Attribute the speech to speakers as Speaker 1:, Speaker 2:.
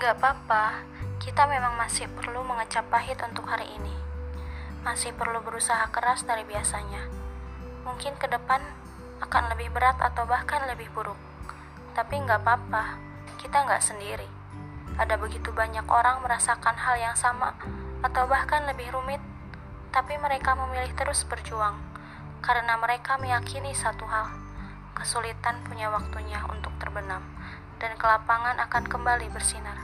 Speaker 1: Nggak apa-apa, kita memang masih perlu mengecap pahit untuk hari ini. Masih perlu berusaha keras dari biasanya. Mungkin ke depan akan lebih berat atau bahkan lebih buruk. Tapi nggak apa-apa, kita nggak sendiri. Ada begitu banyak orang merasakan hal yang sama atau bahkan lebih rumit, tapi mereka memilih terus berjuang karena mereka meyakini satu hal, kesulitan punya waktunya untuk terbenam dan kelapangan akan kembali bersinar.